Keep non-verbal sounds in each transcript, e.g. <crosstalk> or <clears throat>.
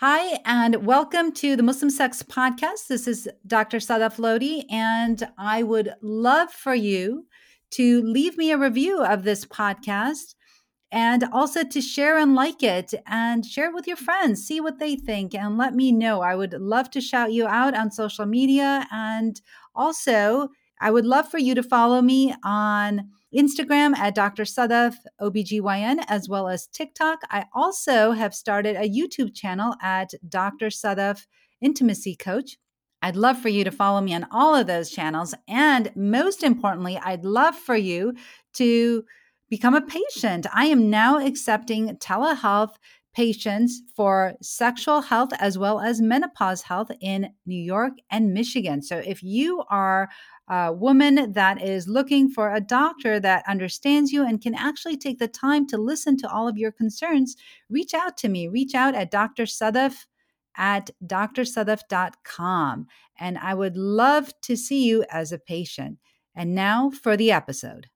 Hi, and welcome to the Muslim Sex Podcast. This is Dr. Sadaf Lodhi, and I would love for you to leave me a review of this podcast and also to share and like it and share it with your friends, see what they think, and let me know. I would love to shout you out on social media. And also, I would love for you to follow me on Instagram at Dr. Sadaf OBGYN, as well as TikTok. I also have started a YouTube channel at Dr. Sadaf Intimacy Coach. I'd love for you to follow me on all of those channels. And most importantly, I'd love for you to become a patient. I am now accepting telehealth patients for sexual health as well as menopause health in New York and Michigan. So if you are a woman that is looking for a doctor that understands you and can actually take the time to listen to all of your concerns, reach out to me. Reach out at Dr. Sadaf at drsadaf.com. And I would love to see you as a patient. And now for the episode.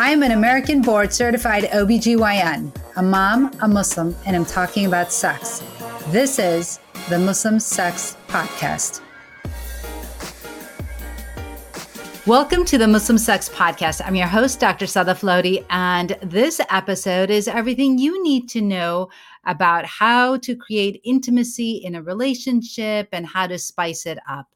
I am an American board certified OBGYN, a mom, a Muslim, and I'm talking about sex. This is the Muslim Sex Podcast. Welcome to the Muslim Sex Podcast. I'm your host, Dr. Sadaf Lodhi, and this episode is everything you need to know about how to create intimacy in a relationship and how to spice it up.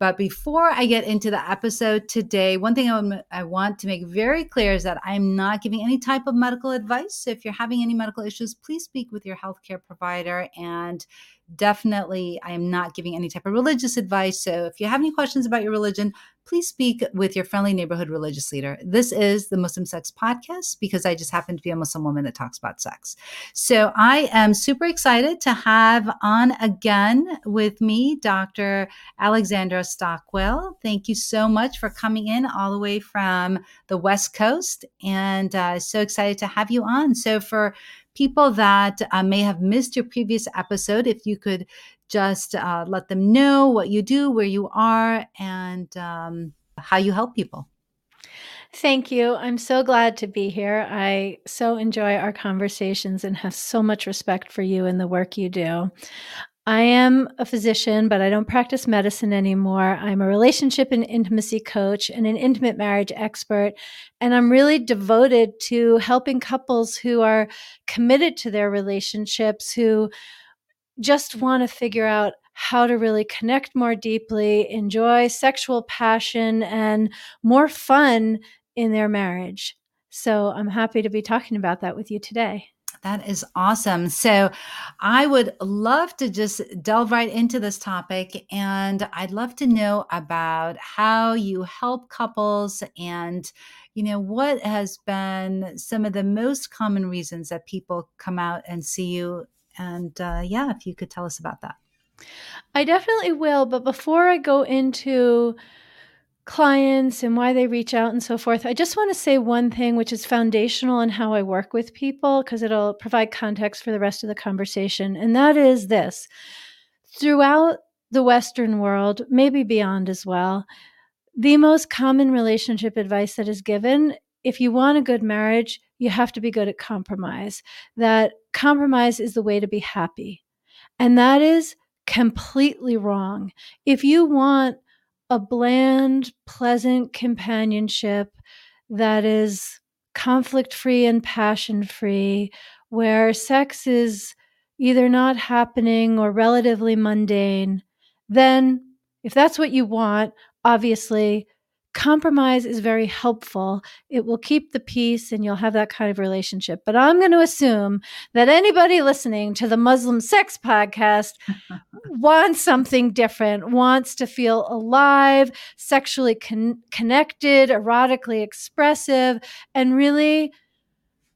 But before I get into the episode today, one thing I want to make very clear is that I'm not giving any type of medical advice. So if you're having any medical issues, please speak with your healthcare provider and definitely I am not giving any type of religious advice. So if you have any questions about your religion, please speak with your friendly neighborhood religious leader. This is the Muslim Sex Podcast because I just happen to be a Muslim woman that talks about sex. So I am super excited to have on again with me Dr. Alexandra Stockwell. Thank you so much for coming in all the way from the West Coast and uh, so excited to have you on. So for people that uh, may have missed your previous episode, if you could just uh, let them know what you do, where you are, and um, how you help people. Thank you. I'm so glad to be here. I so enjoy our conversations and have so much respect for you and the work you do. I am a physician, but I don't practice medicine anymore. I'm a relationship and intimacy coach and an intimate marriage expert. And I'm really devoted to helping couples who are committed to their relationships, who just want to figure out how to really connect more deeply, enjoy sexual passion, and more fun in their marriage. So I'm happy to be talking about that with you today. That is awesome. So, I would love to just delve right into this topic. And I'd love to know about how you help couples and, you know, what has been some of the most common reasons that people come out and see you. And uh, yeah, if you could tell us about that. I definitely will. But before I go into clients and why they reach out and so forth. I just want to say one thing, which is foundational in how I work with people, because it'll provide context for the rest of the conversation. And that is this throughout the Western world, maybe beyond as well, the most common relationship advice that is given if you want a good marriage, you have to be good at compromise. That compromise is the way to be happy. And that is completely wrong. If you want a bland, pleasant companionship that is conflict free and passion free, where sex is either not happening or relatively mundane, then if that's what you want, obviously compromise is very helpful. It will keep the peace and you'll have that kind of relationship. But I'm going to assume that anybody listening to the Muslim Sex podcast <laughs> wants something different, wants to feel alive, sexually con- connected, erotically expressive, and really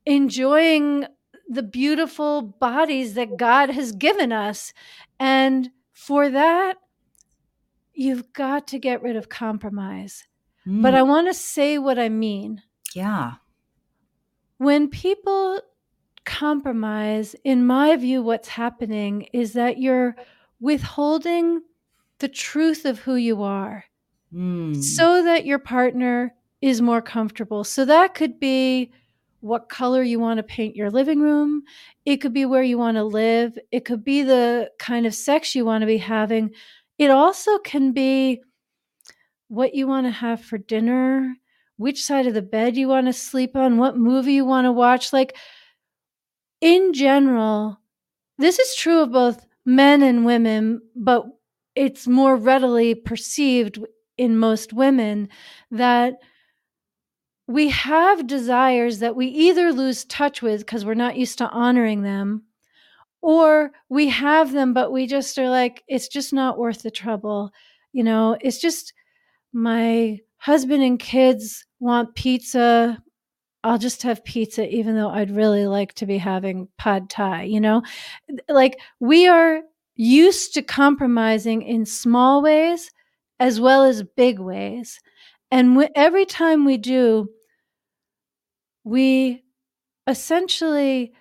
enjoying the beautiful bodies that God has given us. And for that, you've got to get rid of compromise. Mm. But I want to say what I mean. Yeah. When people compromise, in my view, what's happening is that you're withholding the truth of who you are mm. so that your partner is more comfortable. So that could be what color you want to paint your living room. It could be where you want to live. It could be the kind of sex you want to be having. It also can be what you want to have for dinner, which side of the bed you want to sleep on, what movie you want to watch. Like, in general, this is true of both men and women, but it's more readily perceived in most women that we have desires that we either lose touch with because we're not used to honoring them, or we have them, but we just are like, it's just not worth the trouble. You know, it's just my husband and kids want pizza. I'll just have pizza, even though I'd really like to be having pad thai, you know? Like, we are used to compromising in small ways as well as big ways. And w- every time we do, we essentially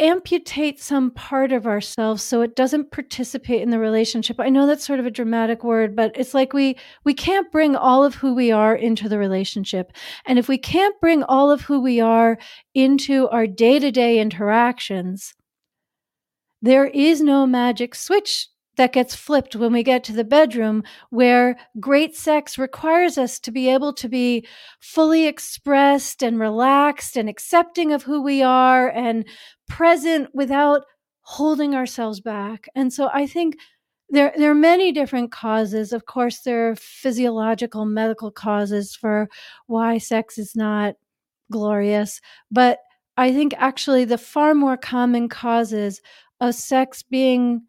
amputate some part of ourselves so it doesn't participate in the relationship. I know that's sort of a dramatic word, but it's like we we can't bring all of who we are into the relationship. And if we can't bring all of who we are into our day-to-day interactions, there is no magic switch that gets flipped when we get to the bedroom, where great sex requires us to be able to be fully expressed and relaxed and accepting of who we are and present without holding ourselves back. And so I think there, there are many different causes. Of course, there are physiological, medical causes for why sex is not glorious. But I think actually the far more common causes of sex being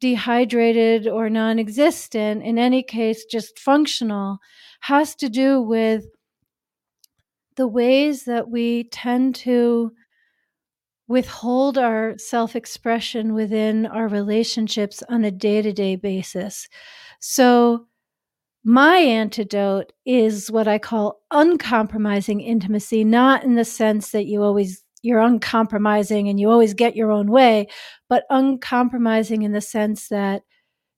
dehydrated or non existent, in any case, just functional, has to do with the ways that we tend to withhold our self expression within our relationships on a day to day basis. So, my antidote is what I call uncompromising intimacy, not in the sense that you always you're uncompromising and you always get your own way, but uncompromising in the sense that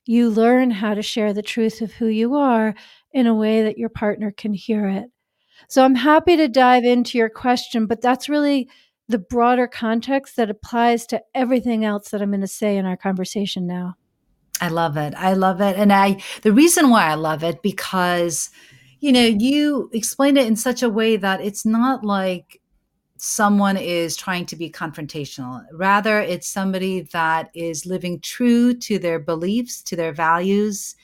you learn how to share the truth of who you are in a way that your partner can hear it. So I'm happy to dive into your question, but that's really the broader context that applies to everything else that I'm going to say in our conversation now. I love it. I love it. And I the reason why I love it because you know, you explained it in such a way that it's not like someone is trying to be confrontational. Rather, it's somebody that is living true to their beliefs, to their values,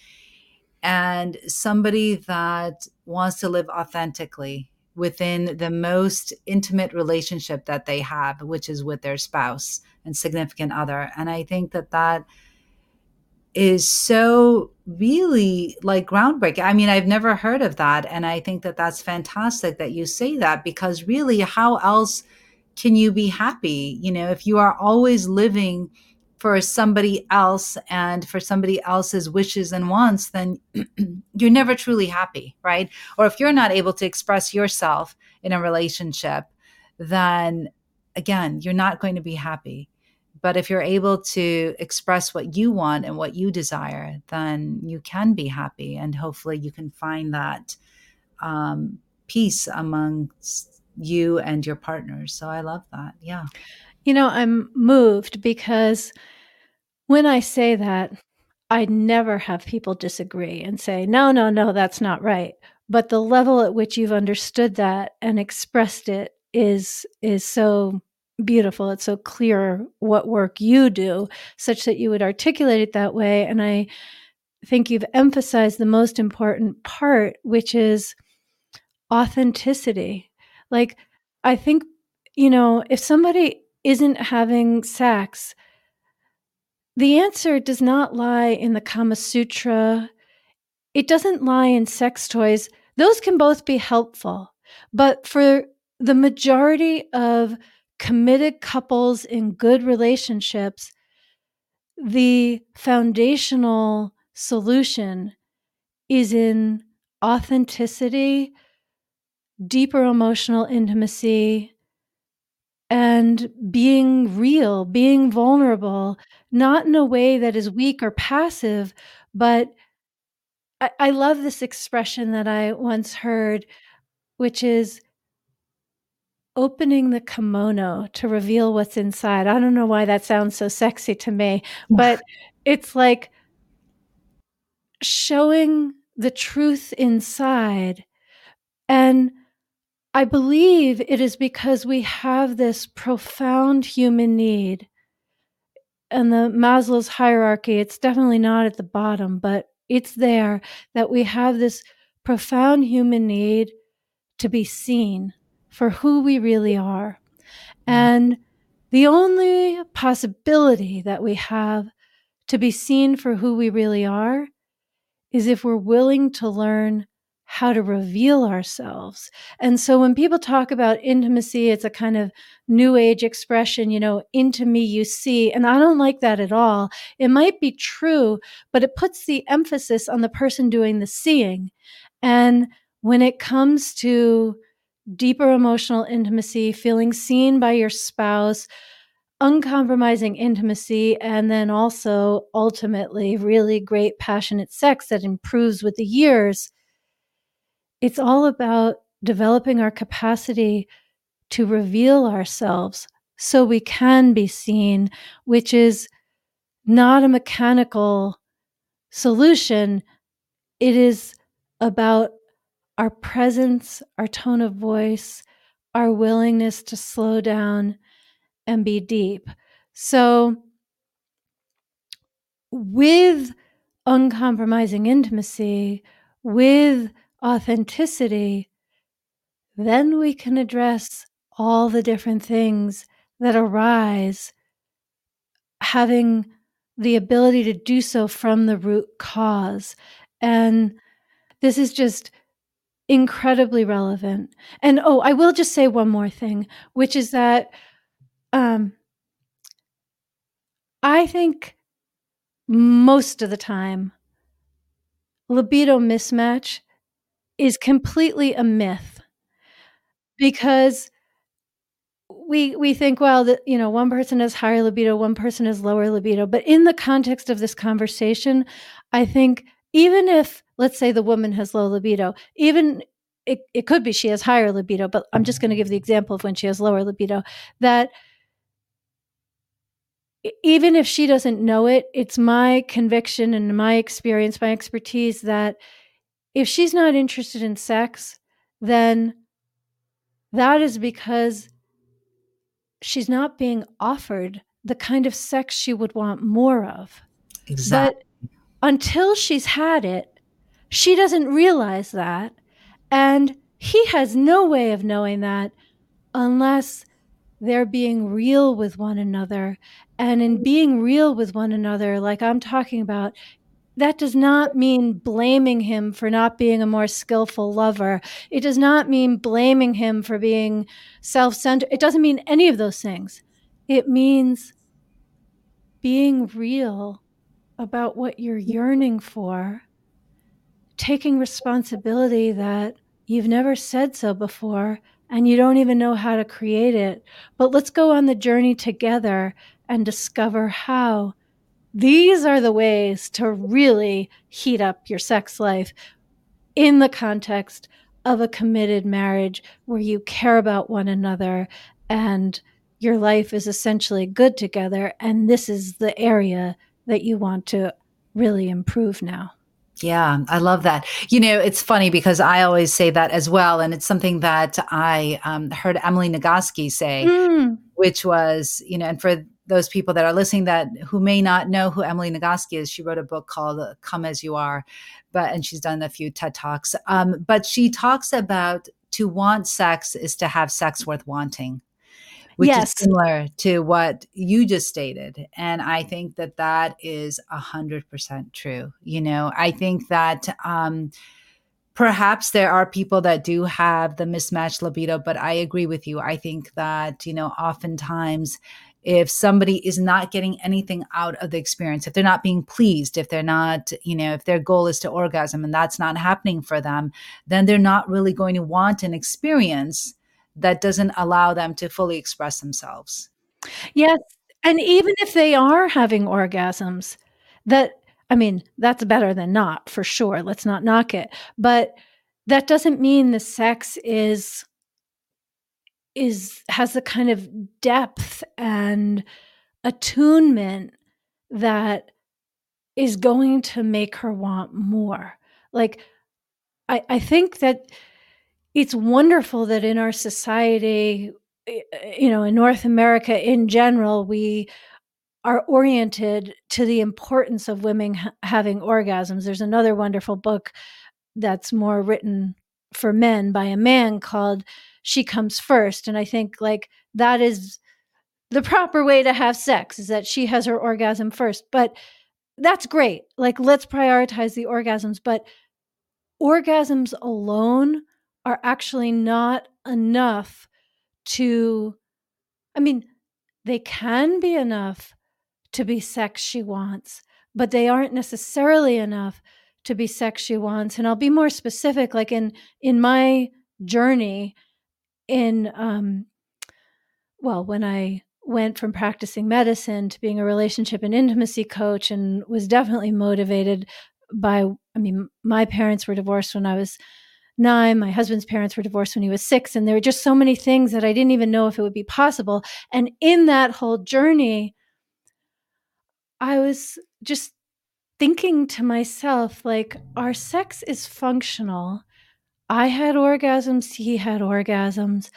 and somebody that wants to live authentically within the most intimate relationship that they have, which is with their spouse and significant other. And I think that that is so really like groundbreaking. I mean, I've never heard of that. And I think that that's fantastic that you say that because really, how else can you be happy? You know, if you are always living for somebody else and for somebody else's wishes and wants, then <clears throat> you're never truly happy, right? Or if you're not able to express yourself in a relationship, then again, you're not going to be happy. But if you're able to express what you want and what you desire, then you can be happy. And hopefully you can find that um, peace amongst you and your partners. So I love that. Yeah. You know, I'm moved because when I say that, I never have people disagree and say, no, no, no, that's not right. But the level at which you've understood that and expressed it is is so beautiful. It's so clear what work you do, such that you would articulate it that way. And I think you've emphasized the most important part, which is authenticity. Like, I think, you know, if somebody isn't having sex, the answer does not lie in the Kama Sutra. It doesn't lie in sex toys. Those can both be helpful. But for the majority of committed couples in good relationships, the foundational solution is in authenticity, deeper emotional intimacy, and being real, being vulnerable, not in a way that is weak or passive, but I, I love this expression that I once heard, which is opening the kimono to reveal what's inside. I don't know why that sounds so sexy to me, <laughs> but it's like showing the truth inside. And I believe it is because we have this profound human need. And the Maslow's hierarchy, it's definitely not at the bottom, but it's there that we have this profound human need to be seen for who we really are. Mm-hmm. And the only possibility that we have to be seen for who we really are is if we're willing to learn how to reveal ourselves. And so when people talk about intimacy, it's a kind of new age expression, you know, into me you see. And I don't like that at all. It might be true, but it puts the emphasis on the person doing the seeing. And when it comes to deeper emotional intimacy, feeling seen by your spouse, uncompromising intimacy, and then also ultimately really great passionate sex that improves with the years it's all about developing our capacity to reveal ourselves so we can be seen, which is not a mechanical solution. It is about our presence, our tone of voice, our willingness to slow down and be deep. So, with uncompromising intimacy, with authenticity, then we can address all the different things that arise, having the ability to do so from the root cause. And this is just incredibly relevant. And oh, I will just say one more thing, which is that um, I think most of the time, libido mismatch is completely a myth because we we think well that you know one person has higher libido one person has lower libido. But in the context of this conversation i think even if let's say the woman has low libido even it, it could be she has higher libido but i'm just going to give the example of when she has lower libido that even if she doesn't know it it's my conviction and my experience my expertise that if she's not interested in sex, then that is because she's not being offered the kind of sex she would want more of. Exactly. But until she's had it, she doesn't realize that. And he has no way of knowing that unless they're being real with one another. And in being real with one another, like I'm talking about, that does not mean blaming him for not being a more skillful lover. It does not mean blaming him for being self centered. It doesn't mean any of those things. It means being real about what you're yearning for, taking responsibility that you've never said so before and you don't even know how to create it. But let's go on the journey together and discover how these are the ways to really heat up your sex life in the context of a committed marriage where you care about one another and your life is essentially good together. And this is the area that you want to really improve now. Yeah, I love that. You know, it's funny because I always say that as well. And it's something that I um, heard Emily Nagoski say, mm. which was, you know, and for those people that are listening that who may not know who Emily Nagoski is, she wrote a book called "Come as You Are," but and she's done a few TED talks. Um, but she talks about to want sex is to have sex worth wanting, which yes. is similar to what you just stated. And I think that that is a hundred percent true. You know, I think that. Um, perhaps there are people that do have the mismatched libido but i agree with you i think that you know oftentimes if somebody is not getting anything out of the experience, if they're not being pleased, if they're not, you know, if their goal is to orgasm and that's not happening for them, then they're not really going to want an experience that doesn't allow them to fully express themselves. Yes. And even if they are having orgasms, that, I mean, that's better than not for sure. Let's not knock it. But that doesn't mean the sex is is has the kind of depth and attunement that is going to make her want more. Like I, I think that it's wonderful that in our society, eh, eh, you know, in North America in general, we are oriented to the importance of women ha- having orgasms. There's another wonderful book that's more written for men by a man called She Comes First. And I think like that is the proper way to have sex is that she has her orgasm first. But that's great. Like let's prioritize the orgasms. But orgasms alone are actually not enough to, I mean, they can be enough to be sex she wants, but they aren't necessarily enough to be sex she wants. And I'll be more specific, like in in my journey in um well, when I went from practicing medicine to being a relationship and intimacy coach and was definitely motivated by I mean, my parents were divorced when I was nine. My husband's parents were divorced when he was six. And there were just so many things that I didn't even know if it would be possible. And in that whole journey, I was just thinking to myself, like, our sex is functional. I had orgasms, he had orgasms,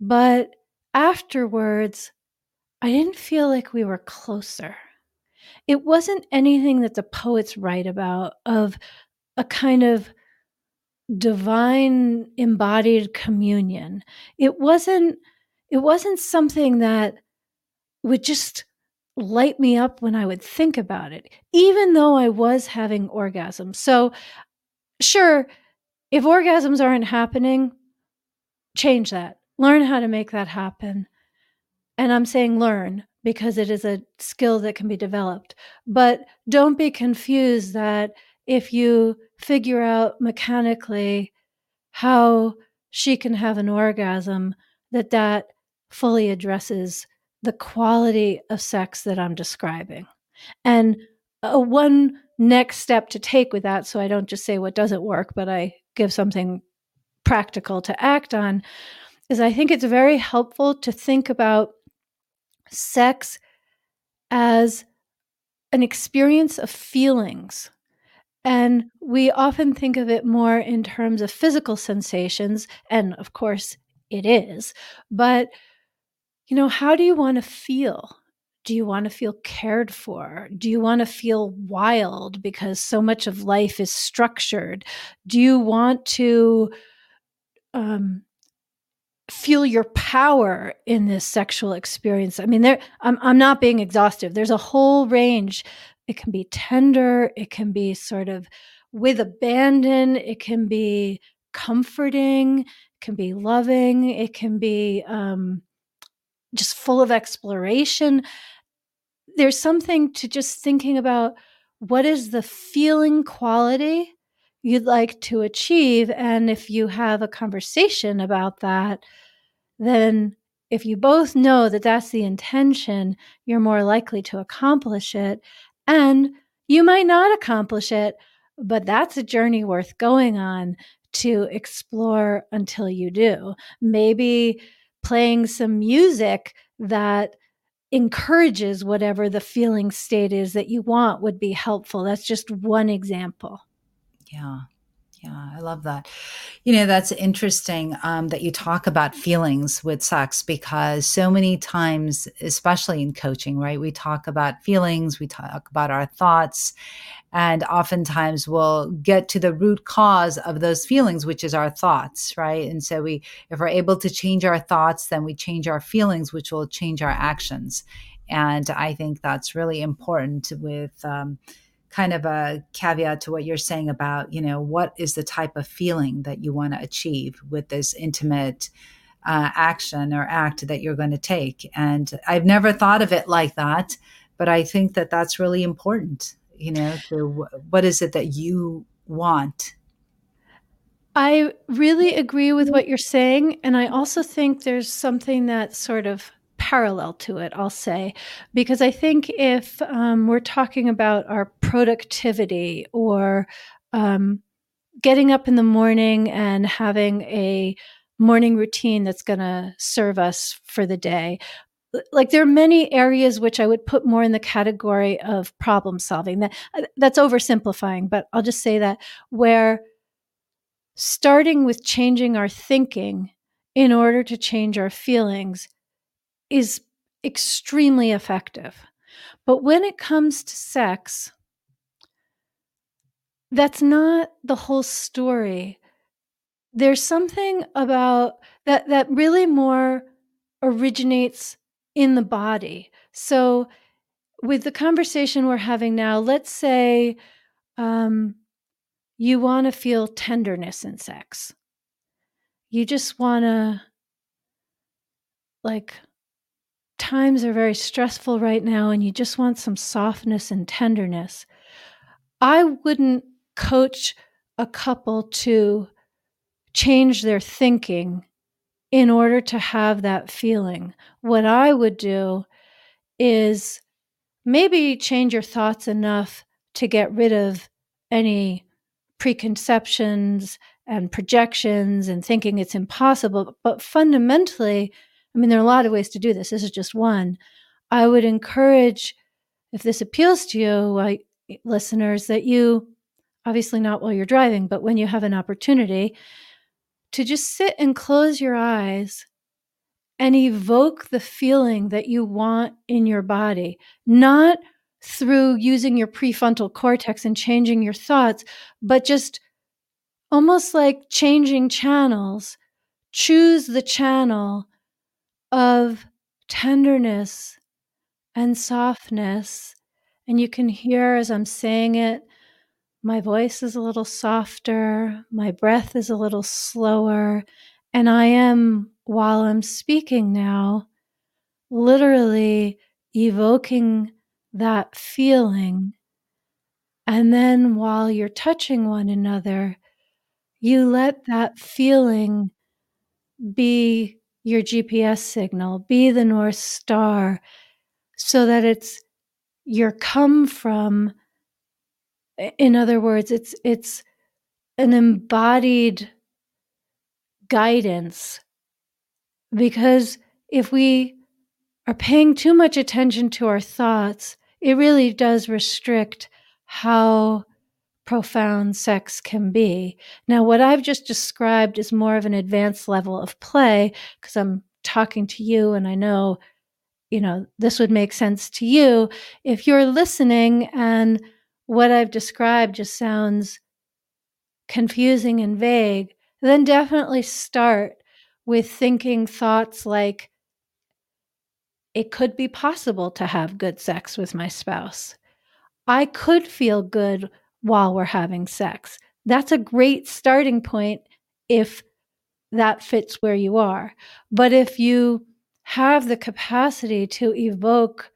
but afterwards, I didn't feel like we were closer. It wasn't anything that the poets write about of a kind of divine embodied communion. It wasn't it wasn't something that would just light me up when I would think about it, even though I was having orgasms. So, sure, if orgasms aren't happening, change that. Learn how to make that happen. And I'm saying learn because it is a skill that can be developed. But don't be confused that if you figure out mechanically how she can have an orgasm, that that fully addresses the quality of sex that I'm describing. And a one next step to take with that, so I don't just say what doesn't work, but I give something practical to act on, is I think it's very helpful to think about sex as an experience of feelings. And we often think of it more in terms of physical sensations, and of course it is. But you know, how do you want to feel? Do you want to feel cared for? Do you want to feel wild because so much of life is structured? Do you want to um, feel your power in this sexual experience? I mean, there. I'm I'm not being exhaustive. There's a whole range. It can be tender. It can be sort of with abandon. It can be comforting. It can be loving. It can be um, just full of exploration. There's something to just thinking about what is the feeling quality you'd like to achieve. And if you have a conversation about that, then if you both know that that's the intention, you're more likely to accomplish it. And you might not accomplish it, but that's a journey worth going on to explore until you do. Maybe playing some music that encourages whatever the feeling state is that you want would be helpful. That's just one example. Yeah. Yeah, I love that. You know, that's interesting um, that you talk about feelings with sex because so many times, especially in coaching, right, we talk about feelings, we talk about our thoughts, and oftentimes we'll get to the root cause of those feelings which is our thoughts right and so we if we're able to change our thoughts then we change our feelings which will change our actions and i think that's really important with um, kind of a caveat to what you're saying about you know what is the type of feeling that you want to achieve with this intimate uh, action or act that you're going to take? And i've never thought of it like that but i think that that's really important you know to what is it that you want? I really agree with what you're saying and i also think there's something that sort of parallel to it i'll say because i think if um, we're talking about our productivity or um, getting up in the morning and having a morning routine that's going to serve us for the day like there are many areas which I would put more in the category of problem solving. That uh, that's oversimplifying, but I'll just say that where starting with changing our thinking in order to change our feelings is extremely effective. But when it comes to sex, that's not the whole story. There's something about that that really more originates in the body. So, with the conversation we're having now, let's say um, you want to feel tenderness in sex. You just want to, like, times are very stressful right now, and you just want some softness and tenderness. I wouldn't coach a couple to change their thinking in order to have that feeling. What I would do is maybe change your thoughts enough to get rid of any preconceptions and projections and thinking it's impossible. But fundamentally, I mean, there are a lot of ways to do this. This is just one. I would encourage, if this appeals to you, listeners, that you, obviously not while you're driving, but when you have an opportunity, to just sit and close your eyes and evoke the feeling that you want in your body, not through using your prefrontal cortex and changing your thoughts, but just almost like changing channels. Choose the channel of tenderness and softness. And you can hear as I'm saying it my voice is a little softer, my breath is a little slower, and I am, while I'm speaking now, literally evoking that feeling. And then while you're touching one another, you let that feeling be your GPS signal, be the North Star, so that it's your come from in other words it's it's an embodied guidance. Because if we are paying too much attention to our thoughts it really does restrict how profound sex can be now what i've just described is more of an advanced level of play because i'm talking to you and i know you know this would make sense to you if you're listening and what I've described just sounds confusing and vague, then definitely start with thinking thoughts like, it could be possible to have good sex with my spouse. I could feel good while we're having sex. That's a great starting point if that fits where you are. But if you have the capacity to evoke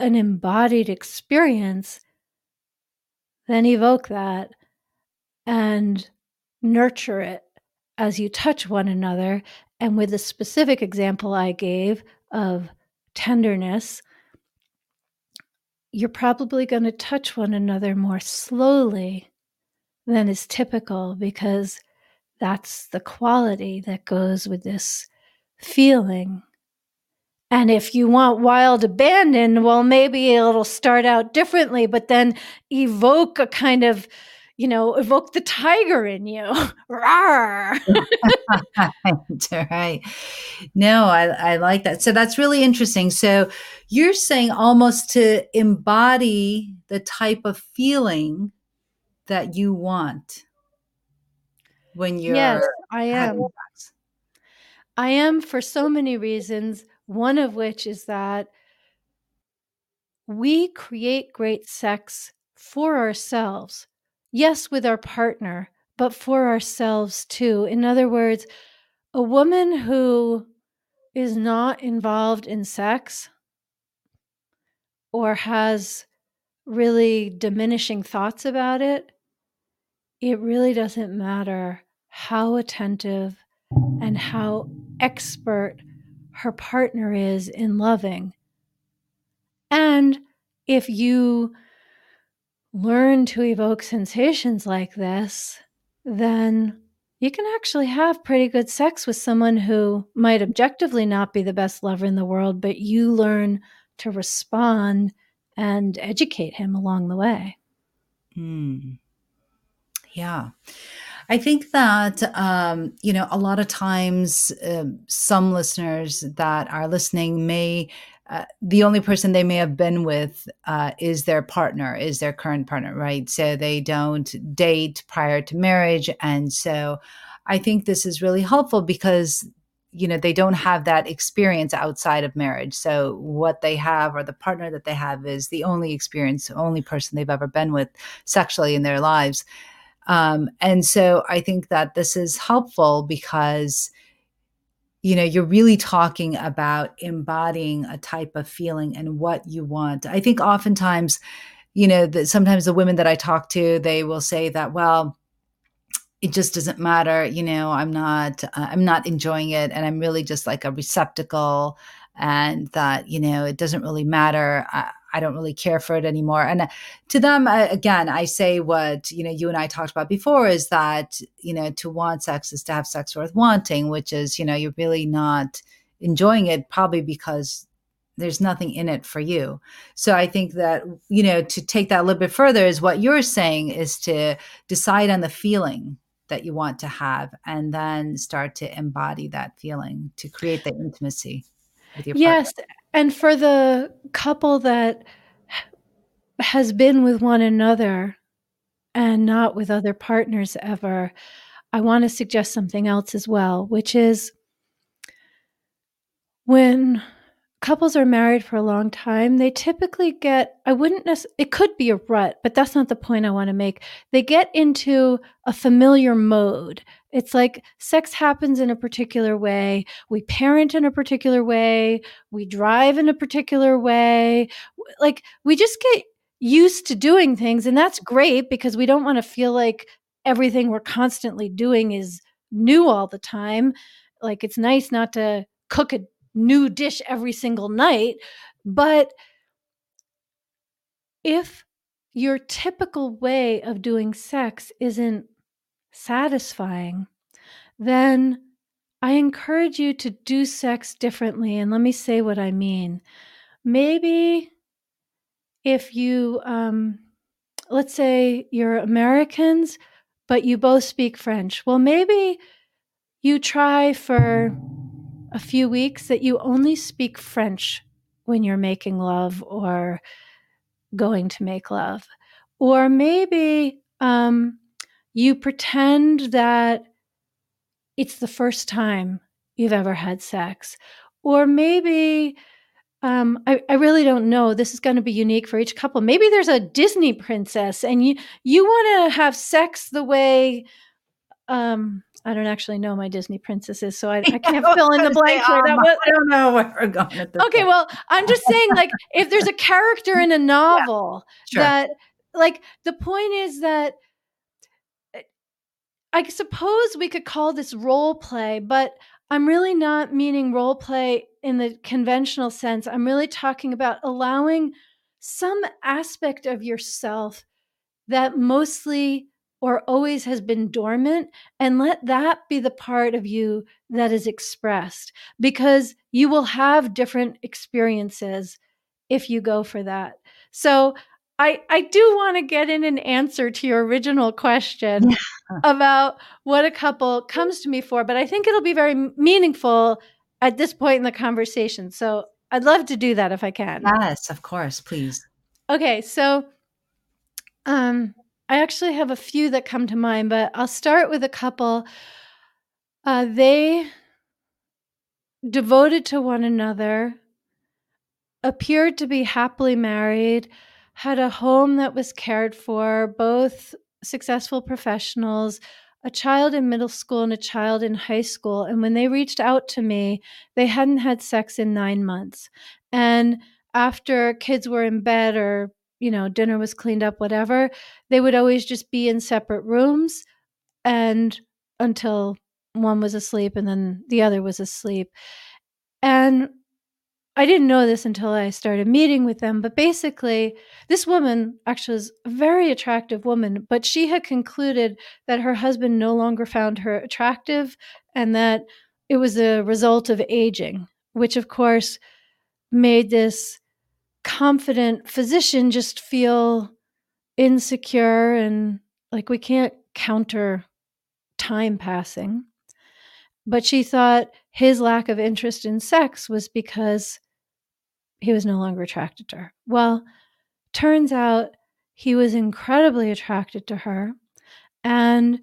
an embodied experience, then evoke that and nurture it as you touch one another. And with the specific example I gave of tenderness, you're probably going to touch one another more slowly than is typical because that's the quality that goes with this feeling. And if you want wild abandon, well, maybe it'll start out differently, but then evoke a kind of, you know, evoke the tiger in you. <laughs> right. <laughs> right. No, I, I like that. So that's really interesting. So you're saying almost to embody the type of feeling that you want when you're. Yes, I am. I am for so many reasons. One of which is that we create great sex for ourselves. Yes, with our partner, but for ourselves too. In other words, a woman who is not involved in sex or has really diminishing thoughts about it, it really doesn't matter how attentive and how expert her partner is in loving. And if you learn to evoke sensations like this, then you can actually have pretty good sex with someone who might objectively not be the best lover in the world, but you learn to respond and educate him along the way. Mm. Yeah. I think that, um, you know, a lot of times um, some listeners that are listening may, uh, the only person they may have been with uh, is their partner, is their current partner, right? So they don't date prior to marriage. And so I think this is really helpful because you know they don't have that experience outside of marriage so what they have or the partner that they have is the only experience only person they've ever been with sexually in their lives um, and so I think that this is helpful because, you know, you're really talking about embodying a type of feeling and what you want. I think oftentimes, you know, that sometimes the women that I talk to, they will say that, well, it just doesn't matter you know i'm not uh, i'm not enjoying it and i'm really just like a receptacle and that you know it doesn't really matter I don't really care for it anymore. And uh, to them, again, I say what you know you and I talked about before is that you know to want sex is to have sex worth wanting, which is you know you're really not enjoying it probably because there's nothing in it for you. So I think that you know to take that a little bit further is what you're saying is to decide on the feeling that you want to have and then start to embody that feeling to create the intimacy with your yes partner. And for the couple that has been with one another and not with other partners ever i want to suggest something else as well which is when couples are married for a long time, they typically get, I wouldn't necessarily, it could be a rut, but that's not the point I want to make. They get into a familiar mode. It's like sex happens in a particular way. We parent in a particular way. We drive in a particular way. Like we just get used to doing things. And that's great because we don't want to feel like everything we're constantly doing is new all the time. Like it's nice not to cook a new dish every single night. But if your typical way of doing sex isn't satisfying, then I encourage you to do sex differently. And let me say what I mean. Maybe if you, um, let's say you're Americans, but you both speak French, well, maybe you try for a few weeks that you only speak French when you're making love or going to make love. Or maybe um, you pretend that it's the first time you've ever had sex. Or maybe, um, I, I really don't know. This is going to be unique for each couple. Maybe there's a Disney princess and you, you want to have sex the way um, I don't actually know my Disney princesses, so I, <laughs> I can't fill in the blank here. Um, was, I don't know where we're going at this. Okay, point. well, I'm just saying, like, if there's a character in a <laughs> novel yeah, sure. that, like, the point is that eh, I suppose we could call this role play, but I'm really not meaning role play in the conventional sense. I'm really talking about allowing some aspect of yourself that mostly or always has been dormant and let that be the part of you that is expressed because you will have different experiences if you go for that. So I I do want to get in an answer to your original question yeah. about what a couple comes to me for, but I think it'll be very meaningful at this point in the conversation. So I'd love to do that if I can. Yes, of course, please. Okay, so um I actually have a few that come to mind, but I'll start with a couple. Uh, they devoted to one another, appeared to be happily married, had a home that was cared for, both successful professionals, a child in middle school and a child in high school. And when they reached out to me, they hadn't had sex in nine months. And after kids were in bed or you know, dinner was cleaned up, whatever, they would always just be in separate rooms and until one was asleep and then the other was asleep. And I didn't know this until I started meeting with them, but basically, this woman actually was a very attractive woman, but she had concluded that her husband no longer found her attractive and that it was a result of aging, which of course made this confident physician just feel insecure and like we can't counter time passing. But she thought his lack of interest in sex was because he was no longer attracted to her. Well, turns out he was incredibly attracted to her. And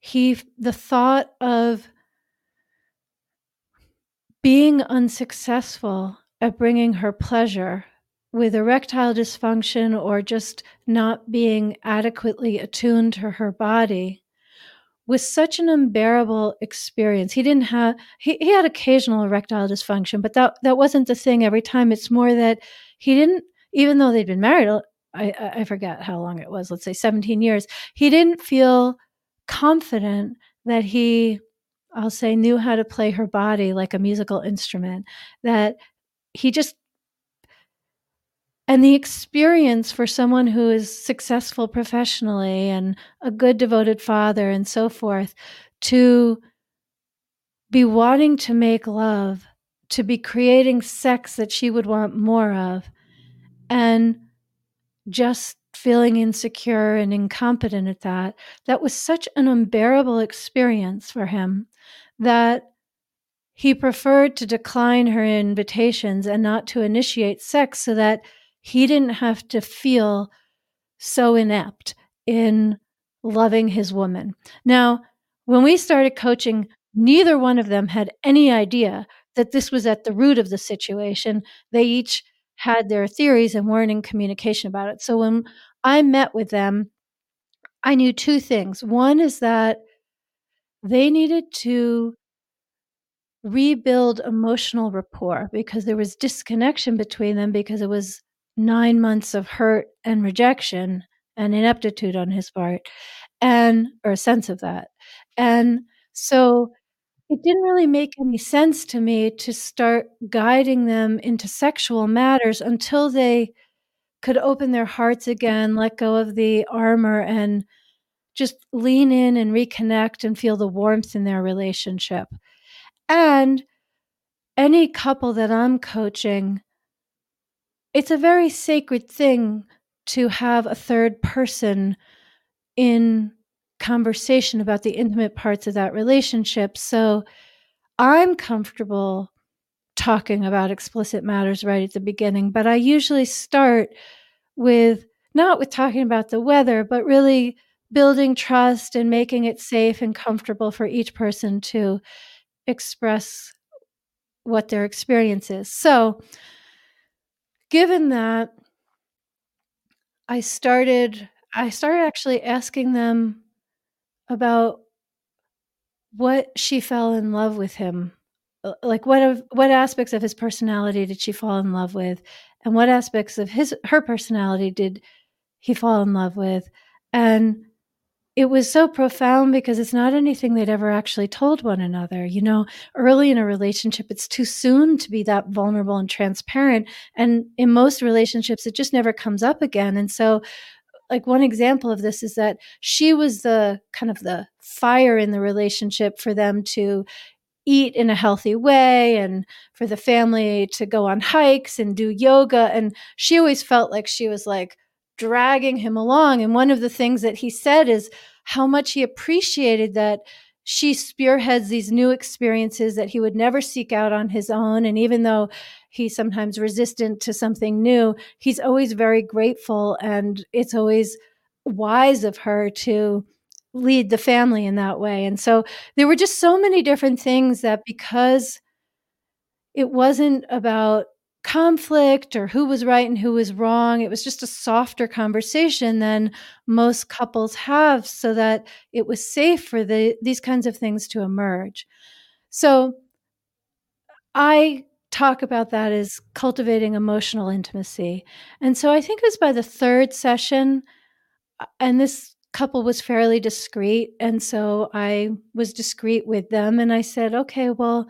he, the thought of being unsuccessful at bringing her pleasure with erectile dysfunction or just not being adequately attuned to her body was such an unbearable experience. He didn't have he, he had occasional erectile dysfunction, but that that wasn't the thing every time. It's more that he didn't even though they'd been married uh, I, I forget how long it was, let's say 17 years, he didn't feel confident that he I'll say knew how to play her body like a musical instrument, that he just and the experience for someone who is successful professionally and a good devoted father and so forth to be wanting to make love, to be creating sex that she would want more of, and just feeling insecure and incompetent at that. That was such an unbearable experience for him that he preferred to decline her invitations and not to initiate sex so that he didn't have to feel so inept in loving his woman. Now, when we started coaching, neither one of them had any idea that this was at the root of the situation. They each had their theories and weren't in communication about it. So when I met with them, I knew two things. One is that they needed to rebuild emotional rapport because there was disconnection between them because it was nine months of hurt and rejection and ineptitude on his part and or a sense of that. And so it didn't really make any sense to me to start guiding them into sexual matters until they could open their hearts again let go of the armor and just lean in and reconnect and feel the warmth in their relationship. And any couple that i'm coaching it's a very sacred thing to have a third person in conversation about the intimate parts of that relationship. So I'm comfortable talking about explicit matters right at the beginning, but I usually start with not with talking about the weather, but really building trust and making it safe and comfortable for each person to express what their experience is. So, given that I started I started actually asking them about what she fell in love with him. Uh, like what of what aspects of his personality did she fall in love with and what aspects of his her personality did he fall in love with? And it was so profound because it's not anything they'd ever actually told one another. You know, early in a relationship, it's too soon to be that vulnerable and transparent. And in most relationships, it just never comes up again. And so, like, one example of this is that she was the kind of the fire in the relationship for them to eat in a healthy way and for the family to go on hikes and do yoga. And she always felt like she was like, dragging him along. And one of the things that he said is how much he appreciated that she spearheads these new experiences that he would never seek out on his own. And even though he's sometimes resistant to something new, he's always very grateful. And it's always wise of her to lead the family in that way. And so there were just so many different things that because it wasn't about conflict or who was right and who was wrong. It was just a softer conversation than most couples have so that it was safe for the, these kinds of things to emerge. So I talk about that as cultivating emotional intimacy. And so I think it was by the third session, uh, and this couple was fairly discreet. And so I was discreet with them and I said, okay, well,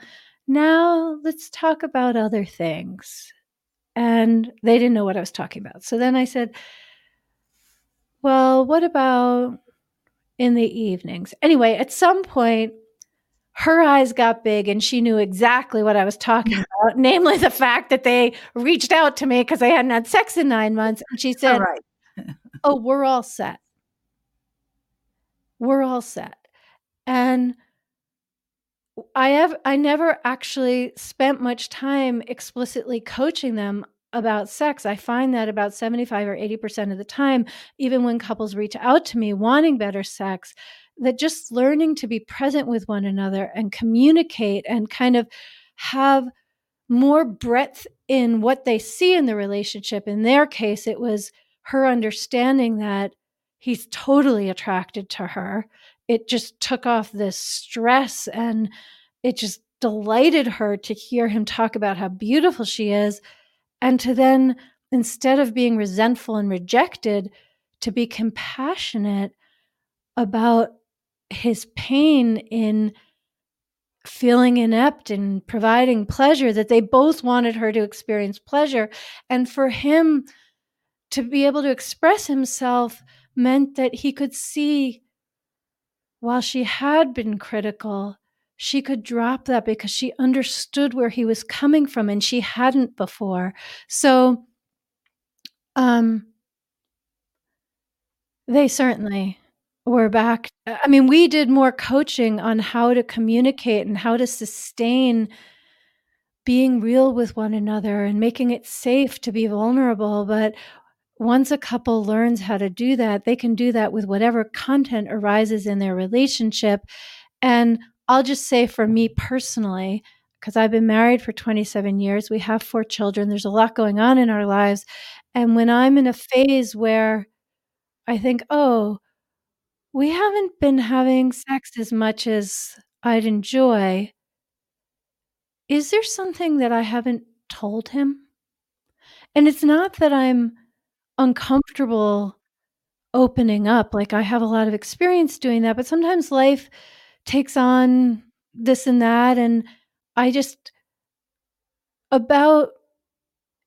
now let's talk about other things. And they didn't know what I was talking about. So then I said, well, what about in the evenings? Anyway, at some point, her eyes got big and she knew exactly what I was talking <laughs> about, namely the fact that they reached out to me because they hadn't had sex in nine months. And she said, right. Oh, we're all set. We're all set. And I have I never actually spent much time explicitly coaching them about sex. I find that about 75 or 80% of the time, even when couples reach out to me wanting better sex, that just learning to be present with one another and communicate and kind of have more breadth in what they see in the relationship. In their case, it was her understanding that he's totally attracted to her. It just took off this stress and it just delighted her to hear him talk about how beautiful she is and to then instead of being resentful and rejected to be compassionate about his pain in feeling inept and providing pleasure that they both wanted her to experience pleasure. And for him to be able to express himself meant that he could see while she had been critical she could drop that because she understood where he was coming from and she hadn't before. So um they certainly were back. I mean we did more coaching on how to communicate and how to sustain being real with one another and making it safe to be vulnerable but once a couple learns how to do that they can do that with whatever content arises in their relationship and I'll just say for me personally, because I've been married for 27 years, we have four children, there's a lot going on in our lives. And when I'm in a phase where I think, oh, we haven't been having sex as much as I'd enjoy, is there something that I haven't told him? And it's not that I'm uncomfortable opening up, like I have a lot of experience doing that, but sometimes life takes on this and that. And I just, about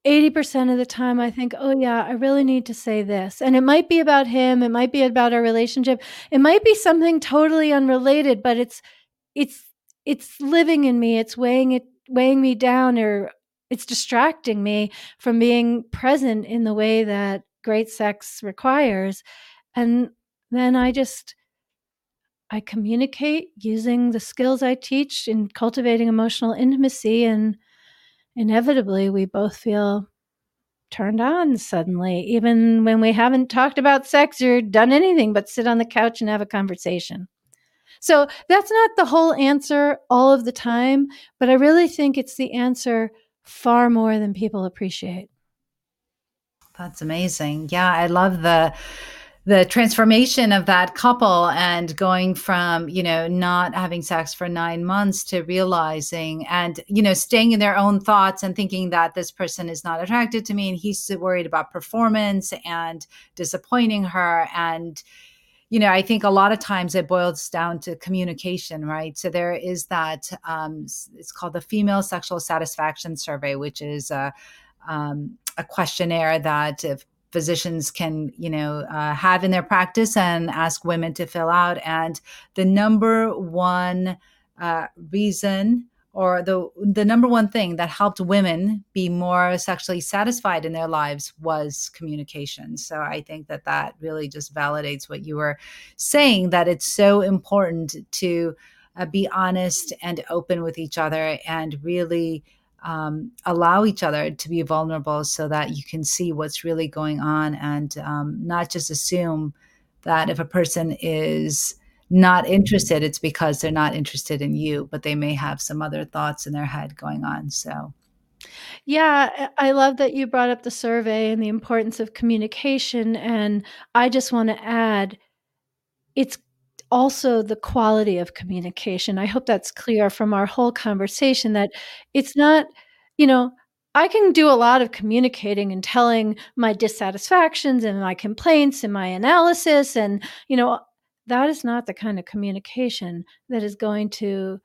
80% of the time, I think, oh, yeah, I really need to say this. And it might be about him. It might be about our relationship. It might be something totally unrelated, but it's, it's, it's living in me. It's weighing it, weighing me down or it's distracting me from being present in the way that great sex requires. And then I just, I communicate using the skills I teach in cultivating emotional intimacy, and inevitably, we both feel turned on suddenly, even when we haven't talked about sex or done anything but sit on the couch and have a conversation. So that's not the whole answer all of the time, but I really think it's the answer far more than people appreciate. That's amazing. Yeah, I love the the transformation of that couple and going from you know not having sex for nine months to realizing and you know staying in their own thoughts and thinking that this person is not attracted to me and he's worried about performance and disappointing her and you know i think a lot of times it boils down to communication right? So there is that um, it's called the female sexual satisfaction survey which is a um, a questionnaire that physicians can you know uh, have in their practice and ask women to fill out. And the number one uh, reason or the the number one thing that helped women be more sexually satisfied in their lives was communication. So i think that that really just validates what you were saying that it's so important to uh, be honest and open with each other and really um, allow each other to be vulnerable so that you can see what's really going on and um, not just assume that if a person is not interested, it's because they're not interested in you, but they may have some other thoughts in their head going on. So, yeah, I love that you brought up the survey and the importance of communication. And I just want to add it's also the quality of communication. I hope that's clear from our whole conversation that it's not, you know, I can do a lot of communicating and telling my dissatisfactions and my complaints and my analysis. And, you know, that is not the kind of communication that is going to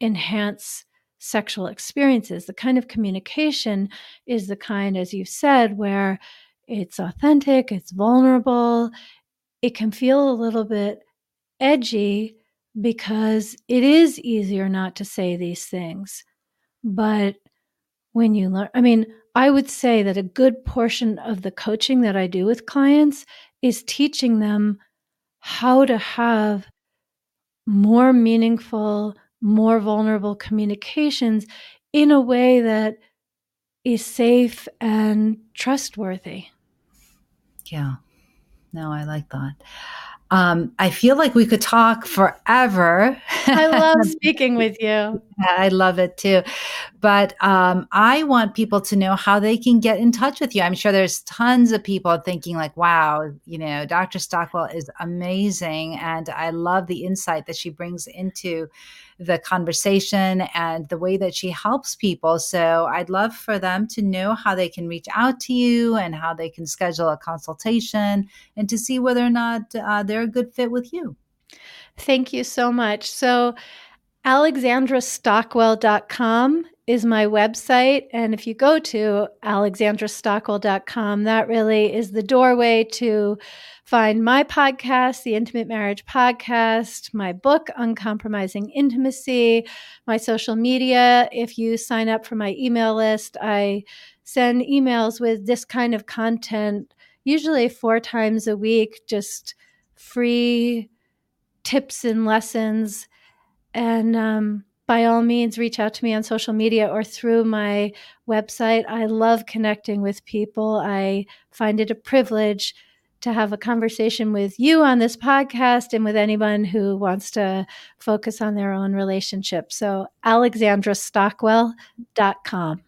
enhance sexual experiences. The kind of communication is the kind, as you've said, where it's authentic, it's vulnerable, it can feel a little bit edgy because it is easier not to say these things. But when you learn, I mean, I would say that a good portion of the coaching that I do with clients is teaching them how to have more meaningful, more vulnerable communications in a way that is safe and trustworthy. Yeah. No, I like that. Um, I feel like we could talk forever. I love <laughs> speaking with you. I love it too. But um, I want people to know how they can get in touch with you. I'm sure there's tons of people thinking, like, wow, you know, Dr. Stockwell is amazing. And I love the insight that she brings into the conversation and the way that she helps people. So I'd love for them to know how they can reach out to you and how they can schedule a consultation and to see whether or not uh, they're a good fit with you. Thank you so much. So, alexandrastockwell.com is my website. And if you go to alexandrastockwell.com, that really is the doorway to find my podcast, the Intimate Marriage Podcast, my book, Uncompromising Intimacy, my social media. If you sign up for my email list, I send emails with this kind of content, usually four times a week, just free tips and lessons. And, um, by all means, reach out to me on social media or through my website. I love connecting with people. I find it a privilege to have a conversation with you on this podcast and with anyone who wants to focus on their own relationship. So, alexandrastockwell.com.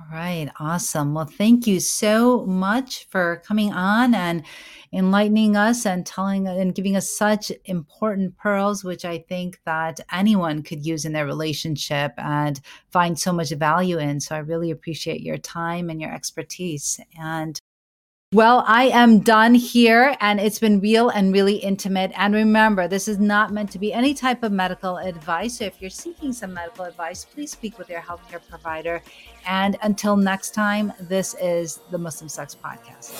All right, awesome. Well, thank you so much for coming on and enlightening us and telling and giving us such important pearls, which I think that anyone could use in their relationship and find so much value in. So I really appreciate your time and your expertise. And well, I am done here and it's been real and really intimate. And remember, this is not meant to be any type of medical advice. So if you're seeking some medical advice, please speak with your healthcare provider. And until next time, this is the Muslim Sex Podcast.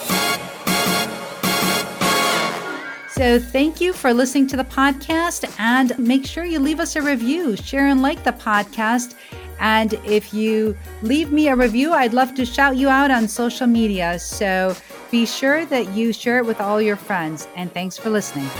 So, thank you for listening to the podcast and make sure you leave us a review, share and like the podcast. And if you leave me a review, I'd love to shout you out on social media. So be sure that you share it with all your friends. And thanks for listening.